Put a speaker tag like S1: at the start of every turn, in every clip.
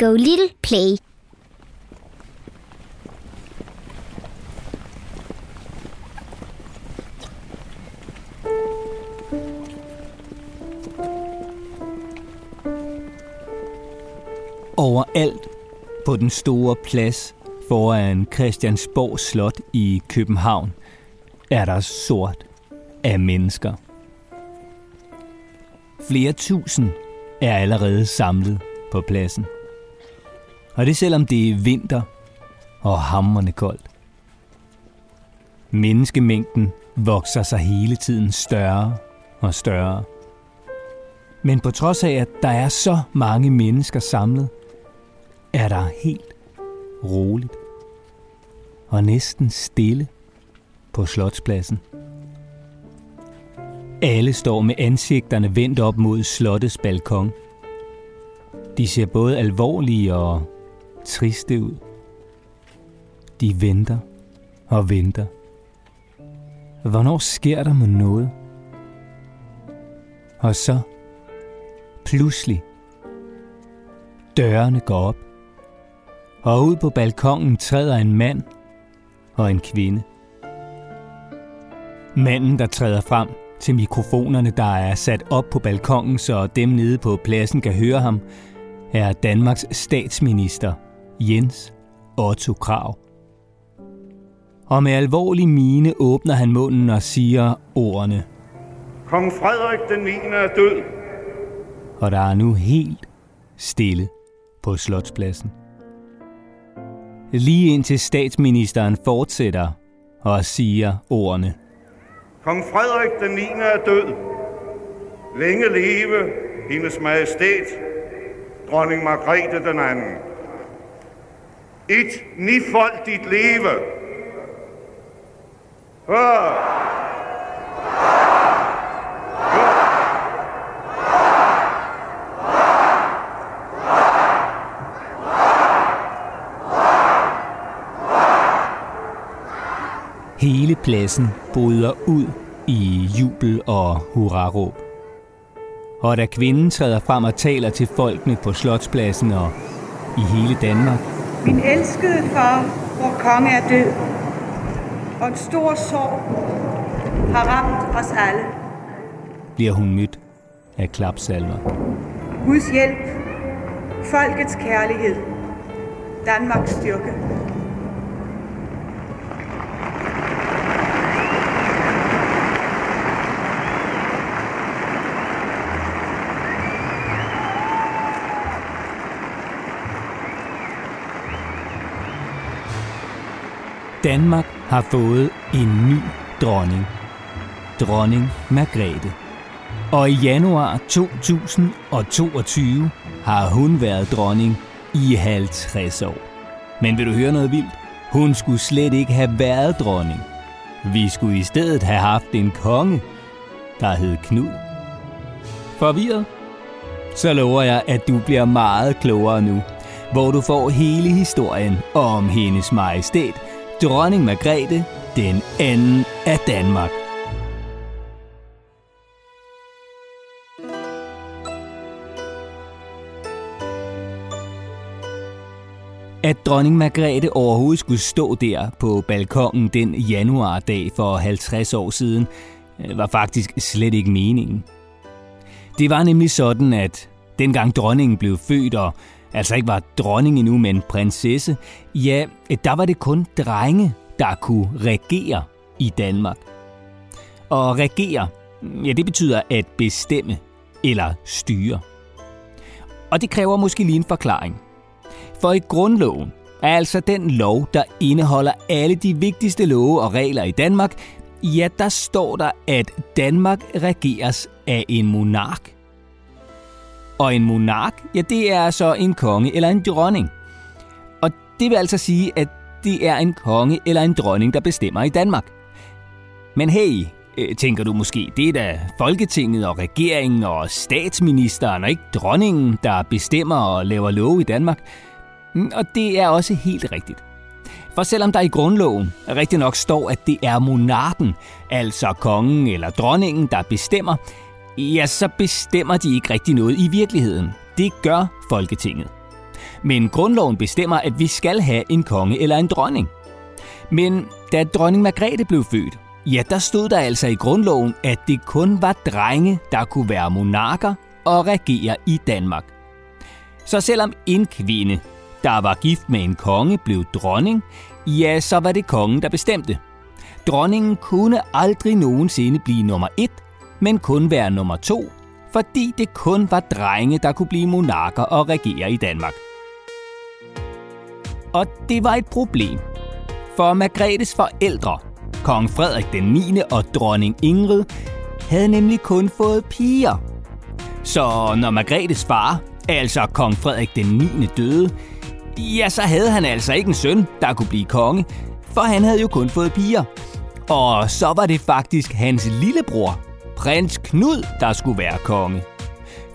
S1: Go Little Play.
S2: Overalt på den store plads foran Christiansborg Slot i København er der sort af mennesker. Flere tusind er allerede samlet på pladsen. Og det selvom det er vinter og hammerne koldt. Menneskemængden vokser sig hele tiden større og større. Men på trods af, at der er så mange mennesker samlet, er der helt roligt og næsten stille på Slotspladsen. Alle står med ansigterne vendt op mod slottets balkon. De ser både alvorlige og triste ud. De venter og venter. Hvornår sker der med noget? Og så, pludselig, dørene går op, og ud på balkongen træder en mand og en kvinde. Manden, der træder frem til mikrofonerne, der er sat op på balkongen, så dem nede på pladsen kan høre ham, er Danmarks statsminister Jens Otto Krav. Og med alvorlig mine åbner han munden og siger ordene.
S3: Kong Frederik den 9. er død.
S2: Og der er nu helt stille på Slotspladsen. Lige indtil statsministeren fortsætter og siger ordene.
S3: Kong Frederik den 9. er død. Længe leve hendes majestæt, dronning Margrethe den anden. Et nifoldigt leve. Hør!
S2: Hele pladsen bryder ud i jubel og hurraråb. Og da kvinden træder frem og taler til folkene på Slotspladsen og i hele Danmark,
S4: min elskede far, hvor konge er død, og en stor sorg har ramt os alle.
S2: bliver hun mødt af klapsalver.
S4: Guds hjælp, folkets kærlighed, Danmarks styrke.
S2: Danmark har fået en ny dronning. Dronning Margrethe. Og i januar 2022 har hun været dronning i 50 år. Men vil du høre noget vildt? Hun skulle slet ikke have været dronning. Vi skulle i stedet have haft en konge, der hed Knud. Forvirret? Så lover jeg, at du bliver meget klogere nu, hvor du får hele historien om hendes majestæt, dronning Margrethe, den anden af Danmark. At dronning Margrethe overhovedet skulle stå der på balkongen den januardag for 50 år siden, øh, var faktisk slet ikke meningen. Det var nemlig sådan, at dengang dronningen blev født og altså ikke var dronning endnu, men prinsesse, ja, der var det kun drenge, der kunne regere i Danmark. Og regere, ja, det betyder at bestemme eller styre. Og det kræver måske lige en forklaring. For i grundloven er altså den lov, der indeholder alle de vigtigste love og regler i Danmark, ja, der står der, at Danmark regeres af en monark. Og en monark, ja, det er så en konge eller en dronning. Og det vil altså sige, at det er en konge eller en dronning, der bestemmer i Danmark. Men hey, øh, tænker du måske, det er da Folketinget og regeringen og statsministeren og ikke dronningen, der bestemmer og laver love i Danmark. Mm, og det er også helt rigtigt. For selvom der i grundloven rigtig nok står, at det er monarken, altså kongen eller dronningen, der bestemmer, ja, så bestemmer de ikke rigtig noget i virkeligheden. Det gør Folketinget. Men grundloven bestemmer, at vi skal have en konge eller en dronning. Men da dronning Margrethe blev født, ja, der stod der altså i grundloven, at det kun var drenge, der kunne være monarker og regere i Danmark. Så selvom en kvinde, der var gift med en konge, blev dronning, ja, så var det kongen, der bestemte. Dronningen kunne aldrig nogensinde blive nummer et, men kun være nummer to, fordi det kun var drenge, der kunne blive monarker og regere i Danmark. Og det var et problem, for Margrethes forældre, kong Frederik den 9. og dronning Ingrid, havde nemlig kun fået piger. Så når Margrethes far, altså kong Frederik den 9. døde, ja, så havde han altså ikke en søn, der kunne blive konge, for han havde jo kun fået piger. Og så var det faktisk hans lillebror, prins Knud, der skulle være konge.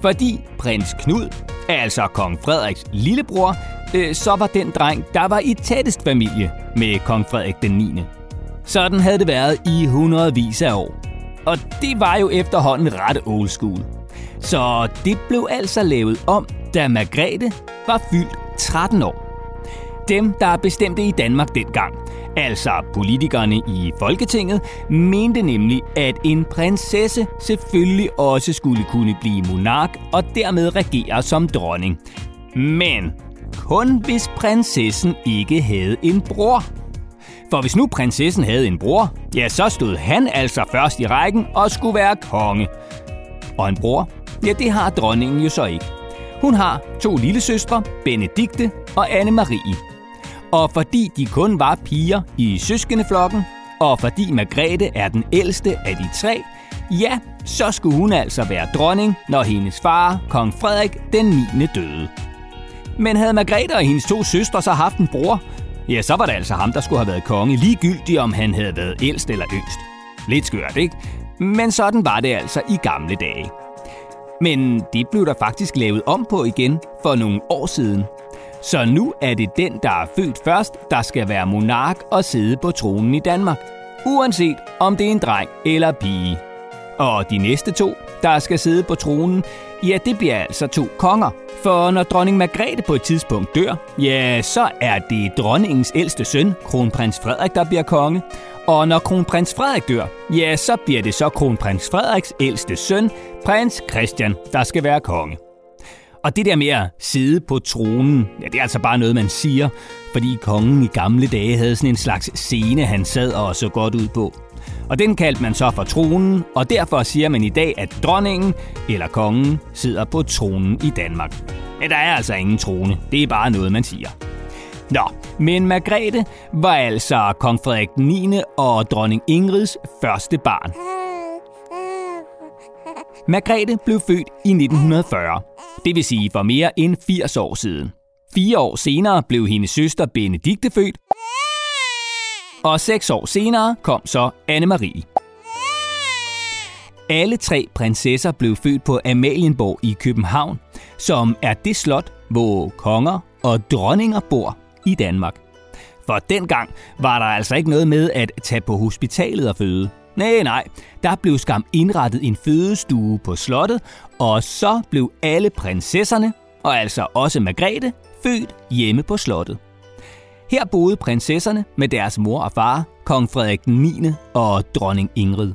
S2: Fordi prins Knud, altså kong Frederiks lillebror, øh, så var den dreng, der var i tættest familie med kong Frederik den 9. Sådan havde det været i hundredvis af år. Og det var jo efterhånden ret old school. Så det blev altså lavet om, da Margrethe var fyldt 13 år. Dem, der bestemte i Danmark dengang, altså politikerne i Folketinget, mente nemlig, at en prinsesse selvfølgelig også skulle kunne blive monark og dermed regere som dronning. Men kun hvis prinsessen ikke havde en bror. For hvis nu prinsessen havde en bror, ja, så stod han altså først i rækken og skulle være konge. Og en bror, ja, det har dronningen jo så ikke. Hun har to lille søstre, Benedikte og Anne-Marie. Og fordi de kun var piger i søskendeflokken, og fordi Margrethe er den ældste af de tre, ja, så skulle hun altså være dronning, når hendes far, kong Frederik den 9. døde. Men havde Margrethe og hendes to søstre så haft en bror, ja, så var det altså ham, der skulle have været konge, ligegyldigt om han havde været ældst eller yngst. Lidt skørt, ikke? Men sådan var det altså i gamle dage. Men det blev der faktisk lavet om på igen for nogle år siden. Så nu er det den, der er født først, der skal være monark og sidde på tronen i Danmark. Uanset om det er en dreng eller pige. Og de næste to, der skal sidde på tronen, ja, det bliver altså to konger. For når dronning Margrethe på et tidspunkt dør, ja, så er det dronningens ældste søn, kronprins Frederik, der bliver konge. Og når kronprins Frederik dør, ja, så bliver det så kronprins Frederiks ældste søn, prins Christian, der skal være konge. Og det der med at sidde på tronen, ja, det er altså bare noget, man siger, fordi kongen i gamle dage havde sådan en slags scene, han sad og så godt ud på. Og den kaldte man så for tronen, og derfor siger man i dag, at dronningen eller kongen sidder på tronen i Danmark. Men der er altså ingen trone, det er bare noget, man siger. Nå, men Margrethe var altså kong Frederik 9. og dronning Ingrids første barn. Margrethe blev født i 1940, det vil sige for mere end 80 år siden. Fire år senere blev hendes søster Benedikte født, og seks år senere kom så Anne-Marie. Alle tre prinsesser blev født på Amalienborg i København, som er det slot, hvor konger og dronninger bor i Danmark. For dengang var der altså ikke noget med at tage på hospitalet og føde. Nej, nej, der blev skam indrettet en fødestue på slottet, og så blev alle prinsesserne, og altså også Margrethe, født hjemme på slottet. Her boede prinsesserne med deres mor og far, kong Frederik 9. og dronning Ingrid.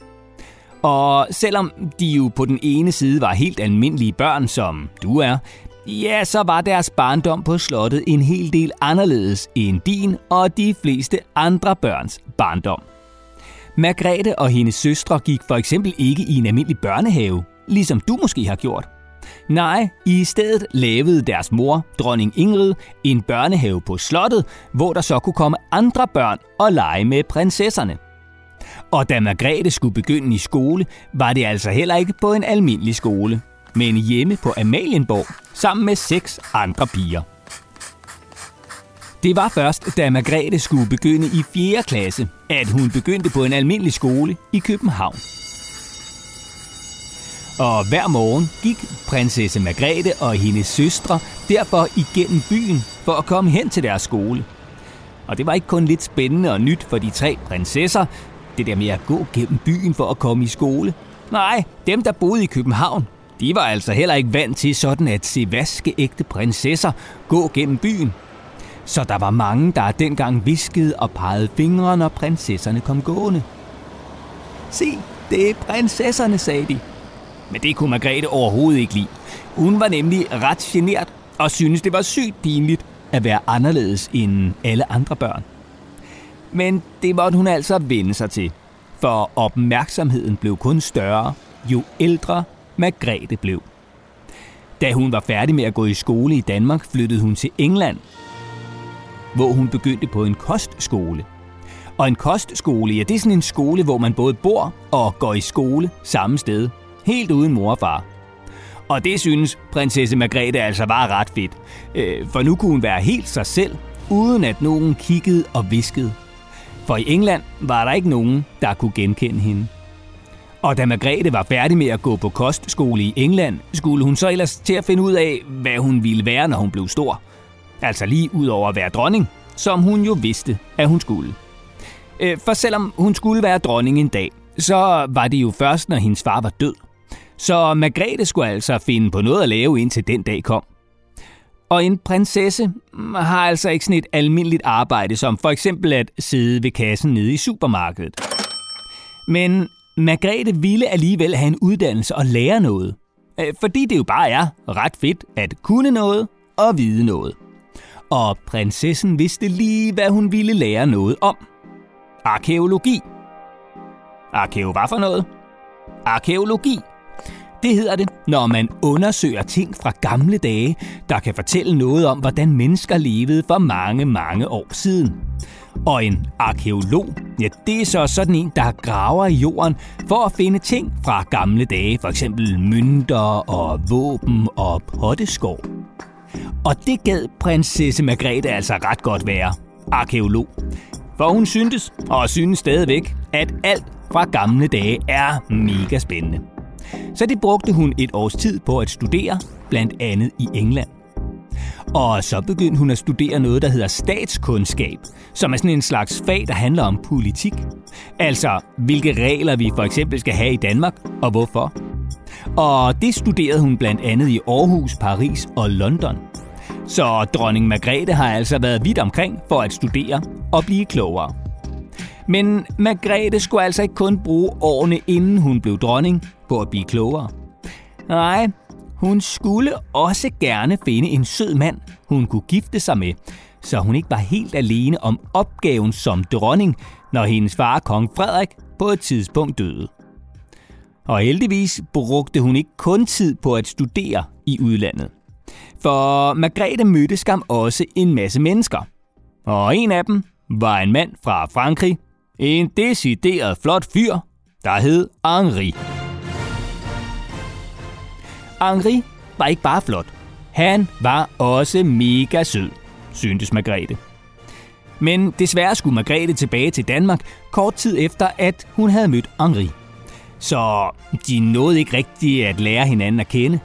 S2: Og selvom de jo på den ene side var helt almindelige børn, som du er, ja, så var deres barndom på slottet en hel del anderledes end din og de fleste andre børns barndom. Margrethe og hendes søstre gik for eksempel ikke i en almindelig børnehave, ligesom du måske har gjort. Nej, i stedet lavede deres mor, dronning Ingrid, en børnehave på slottet, hvor der så kunne komme andre børn og lege med prinsesserne. Og da Margrethe skulle begynde i skole, var det altså heller ikke på en almindelig skole, men hjemme på Amalienborg sammen med seks andre piger. Det var først, da Margrethe skulle begynde i 4. klasse, at hun begyndte på en almindelig skole i København. Og hver morgen gik prinsesse Margrethe og hendes søstre derfor igennem byen for at komme hen til deres skole. Og det var ikke kun lidt spændende og nyt for de tre prinsesser, det der med at gå gennem byen for at komme i skole. Nej, dem der boede i København, de var altså heller ikke vant til sådan at se vaskeægte prinsesser gå gennem byen. Så der var mange, der dengang viskede og pegede fingre, når prinsesserne kom gående. Se, det er prinsesserne, sagde de. Men det kunne Margrethe overhovedet ikke lide. Hun var nemlig ret genert og syntes, det var sygt pinligt at være anderledes end alle andre børn. Men det måtte hun altså vende sig til, for opmærksomheden blev kun større, jo ældre Margrethe blev. Da hun var færdig med at gå i skole i Danmark, flyttede hun til England, hvor hun begyndte på en kostskole. Og en kostskole, ja, det er sådan en skole, hvor man både bor og går i skole samme sted, helt uden mor og far. Og det synes prinsesse Margrethe altså var ret fedt, øh, for nu kunne hun være helt sig selv, uden at nogen kiggede og viskede. For i England var der ikke nogen, der kunne genkende hende. Og da Margrethe var færdig med at gå på kostskole i England, skulle hun så ellers til at finde ud af, hvad hun ville være, når hun blev stor. Altså lige ud over at være dronning, som hun jo vidste, at hun skulle. Øh, for selvom hun skulle være dronning en dag, så var det jo først, når hendes far var død. Så Margrethe skulle altså finde på noget at lave, indtil den dag kom. Og en prinsesse har altså ikke sådan et almindeligt arbejde, som for eksempel at sidde ved kassen nede i supermarkedet. Men Margrethe ville alligevel have en uddannelse og lære noget. Øh, fordi det jo bare er ret fedt at kunne noget og vide noget. Og prinsessen vidste lige, hvad hun ville lære noget om. Arkeologi. Arkeo var for noget? Arkeologi. Det hedder det, når man undersøger ting fra gamle dage, der kan fortælle noget om, hvordan mennesker levede for mange, mange år siden. Og en arkeolog, ja, det er så sådan en, der graver i jorden for at finde ting fra gamle dage, for eksempel mønter og våben og potteskår. Og det gad prinsesse Margrethe altså ret godt være, arkeolog. For hun syntes, og synes stadigvæk, at alt fra gamle dage er mega spændende. Så det brugte hun et års tid på at studere, blandt andet i England. Og så begyndte hun at studere noget, der hedder statskundskab, som er sådan en slags fag, der handler om politik. Altså, hvilke regler vi for eksempel skal have i Danmark, og hvorfor. Og det studerede hun blandt andet i Aarhus, Paris og London. Så dronning Margrethe har altså været vidt omkring for at studere og blive klogere. Men Margrethe skulle altså ikke kun bruge årene inden hun blev dronning på at blive klogere. Nej, hun skulle også gerne finde en sød mand, hun kunne gifte sig med, så hun ikke var helt alene om opgaven som dronning, når hendes far kong Frederik på et tidspunkt døde. Og heldigvis brugte hun ikke kun tid på at studere i udlandet. For Margrethe mødte skam også en masse mennesker. Og en af dem var en mand fra Frankrig. En decideret flot fyr, der hed Henri. Henri var ikke bare flot. Han var også mega sød, syntes Margrethe. Men desværre skulle Margrethe tilbage til Danmark kort tid efter, at hun havde mødt Henri. Så de nåede ikke rigtigt at lære hinanden at kende.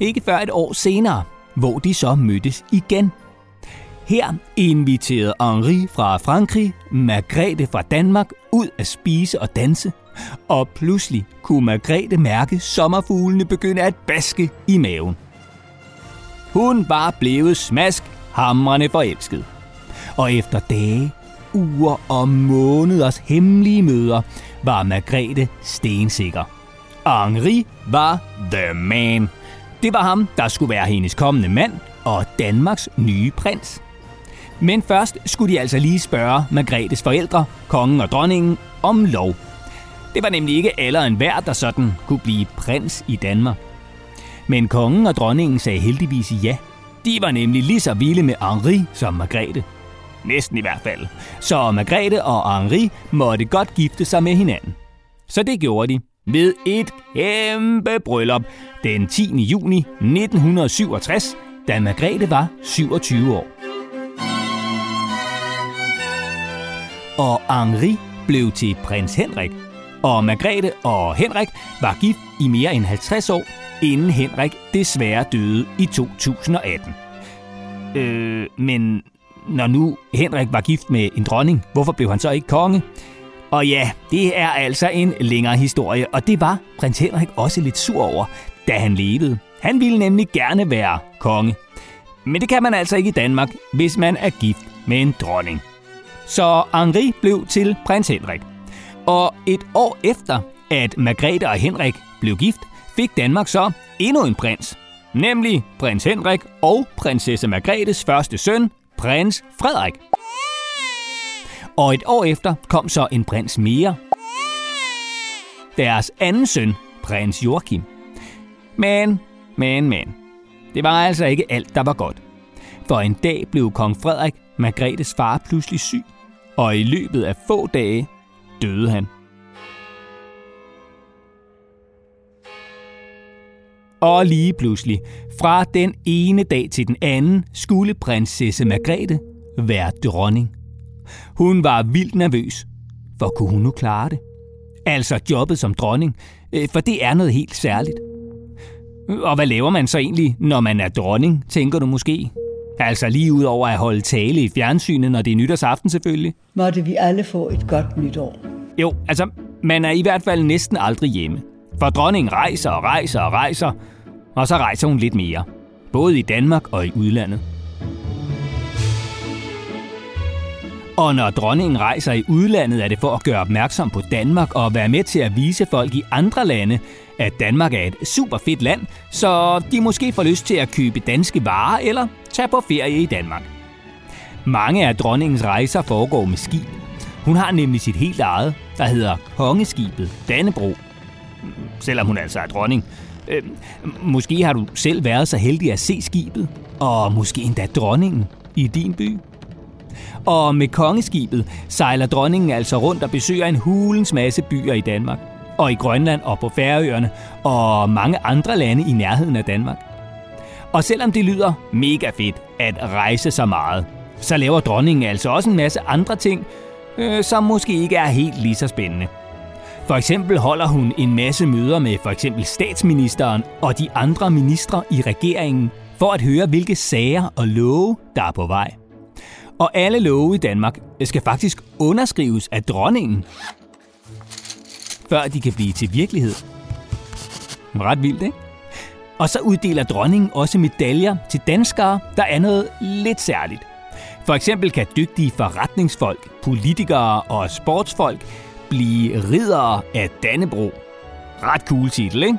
S2: Ikke før et år senere, hvor de så mødtes igen. Her inviterede Henri fra Frankrig Margrethe fra Danmark ud at spise og danse – og pludselig kunne Margrethe mærke sommerfuglene begynde at baske i maven. Hun var blevet smask hamrende forelsket. Og efter dage, uger og måneders hemmelige møder, var Margrethe stensikker. Henri var the man. Det var ham, der skulle være hendes kommende mand og Danmarks nye prins. Men først skulle de altså lige spørge Margrethes forældre, kongen og dronningen, om lov det var nemlig ikke alle en hver, der sådan kunne blive prins i Danmark. Men kongen og dronningen sagde heldigvis ja. De var nemlig lige så vilde med Henri som Margrethe. Næsten i hvert fald. Så Margrethe og Henri måtte godt gifte sig med hinanden. Så det gjorde de ved et kæmpe bryllup den 10. juni 1967, da Margrethe var 27 år. Og Henri blev til prins Henrik, og Margrethe og Henrik var gift i mere end 50 år, inden Henrik desværre døde i 2018. Øh, men når nu Henrik var gift med en dronning, hvorfor blev han så ikke konge? Og ja, det er altså en længere historie, og det var prins Henrik også lidt sur over, da han levede. Han ville nemlig gerne være konge. Men det kan man altså ikke i Danmark, hvis man er gift med en dronning. Så Henri blev til prins Henrik. Og et år efter, at Margrethe og Henrik blev gift, fik Danmark så endnu en prins. Nemlig prins Henrik og prinsesse Margrethes første søn, prins Frederik. Og et år efter kom så en prins mere. Deres anden søn, prins Joachim. Men, men, men. Det var altså ikke alt, der var godt. For en dag blev kong Frederik, Margrethes far, pludselig syg. Og i løbet af få dage døde han. Og lige pludselig, fra den ene dag til den anden, skulle prinsesse Margrethe være dronning. Hun var vildt nervøs. For kunne hun nu klare det? Altså jobbet som dronning, øh, for det er noget helt særligt. Og hvad laver man så egentlig, når man er dronning, tænker du måske? Altså lige ud over at holde tale i fjernsynet, når det er nytårsaften selvfølgelig.
S1: Måtte vi alle få et godt nytår.
S2: Jo, altså, man er i hvert fald næsten aldrig hjemme. For dronningen rejser og rejser og rejser, og så rejser hun lidt mere. Både i Danmark og i udlandet. Og når dronningen rejser i udlandet, er det for at gøre opmærksom på Danmark og være med til at vise folk i andre lande, at Danmark er et super fedt land, så de måske får lyst til at købe danske varer eller tage på ferie i Danmark. Mange af dronningens rejser foregår med skib. Hun har nemlig sit helt eget, der hedder Kongeskibet Dannebro. Selvom hun altså er dronning. Øh, måske har du selv været så heldig at se skibet, og måske endda dronningen i din by. Og med kongeskibet sejler dronningen altså rundt og besøger en hulens masse byer i Danmark. Og i Grønland og på Færøerne og mange andre lande i nærheden af Danmark. Og selvom det lyder mega fedt at rejse så meget, så laver dronningen altså også en masse andre ting, øh, som måske ikke er helt lige så spændende. For eksempel holder hun en masse møder med for eksempel statsministeren og de andre ministre i regeringen for at høre, hvilke sager og love, der er på vej. Og alle love i Danmark skal faktisk underskrives af dronningen, før de kan blive til virkelighed. Ret vildt, ikke? Og så uddeler dronningen også medaljer til danskere, der er noget lidt særligt. For eksempel kan dygtige forretningsfolk, politikere og sportsfolk blive riddere af Dannebro. Ret cool titel, ikke?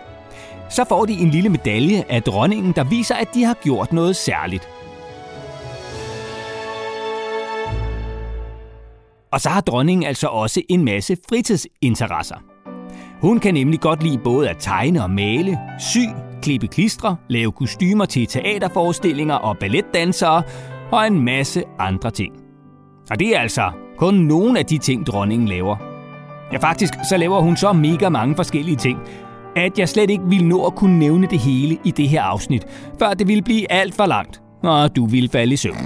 S2: Så får de en lille medalje af dronningen, der viser, at de har gjort noget særligt. Og så har dronningen altså også en masse fritidsinteresser. Hun kan nemlig godt lide både at tegne og male, sy, klippe klistre, lave kostymer til teaterforestillinger og balletdansere og en masse andre ting. Og det er altså kun nogle af de ting, dronningen laver. Ja, faktisk så laver hun så mega mange forskellige ting, at jeg slet ikke ville nå at kunne nævne det hele i det her afsnit, før det ville blive alt for langt, og du ville falde i søvn.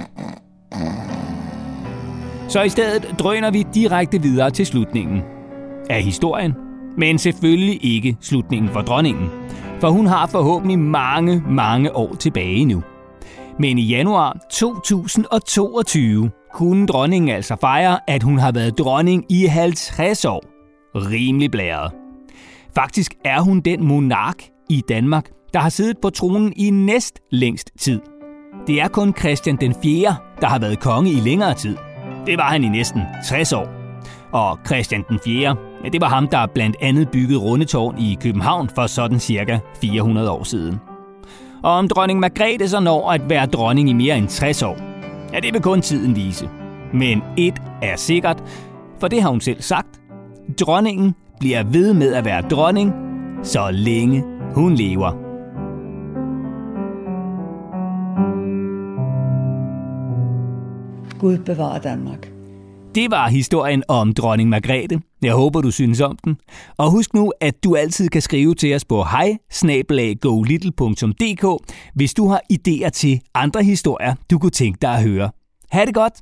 S2: Så i stedet drøner vi direkte videre til slutningen af historien, men selvfølgelig ikke slutningen for dronningen, for hun har forhåbentlig mange, mange år tilbage nu. Men i januar 2022 kunne dronningen altså fejre, at hun har været dronning i 50 år. Rimelig blæret. Faktisk er hun den monark i Danmark, der har siddet på tronen i næst længst tid. Det er kun Christian den 4., der har været konge i længere tid. Det var han i næsten 60 år. Og Christian den 4., ja, det var ham, der blandt andet byggede Rundetårn i København for sådan cirka 400 år siden. Og om dronning Margrethe så når at være dronning i mere end 60 år, ja, det vil kun tiden vise. Men et er sikkert, for det har hun selv sagt. Dronningen bliver ved med at være dronning, så længe hun lever.
S1: Gud bevarer Danmark.
S2: Det var historien om dronning Margrethe. Jeg håber, du synes om den. Og husk nu, at du altid kan skrive til os på hej hvis du har idéer til andre historier, du kunne tænke dig at høre. Ha' det godt!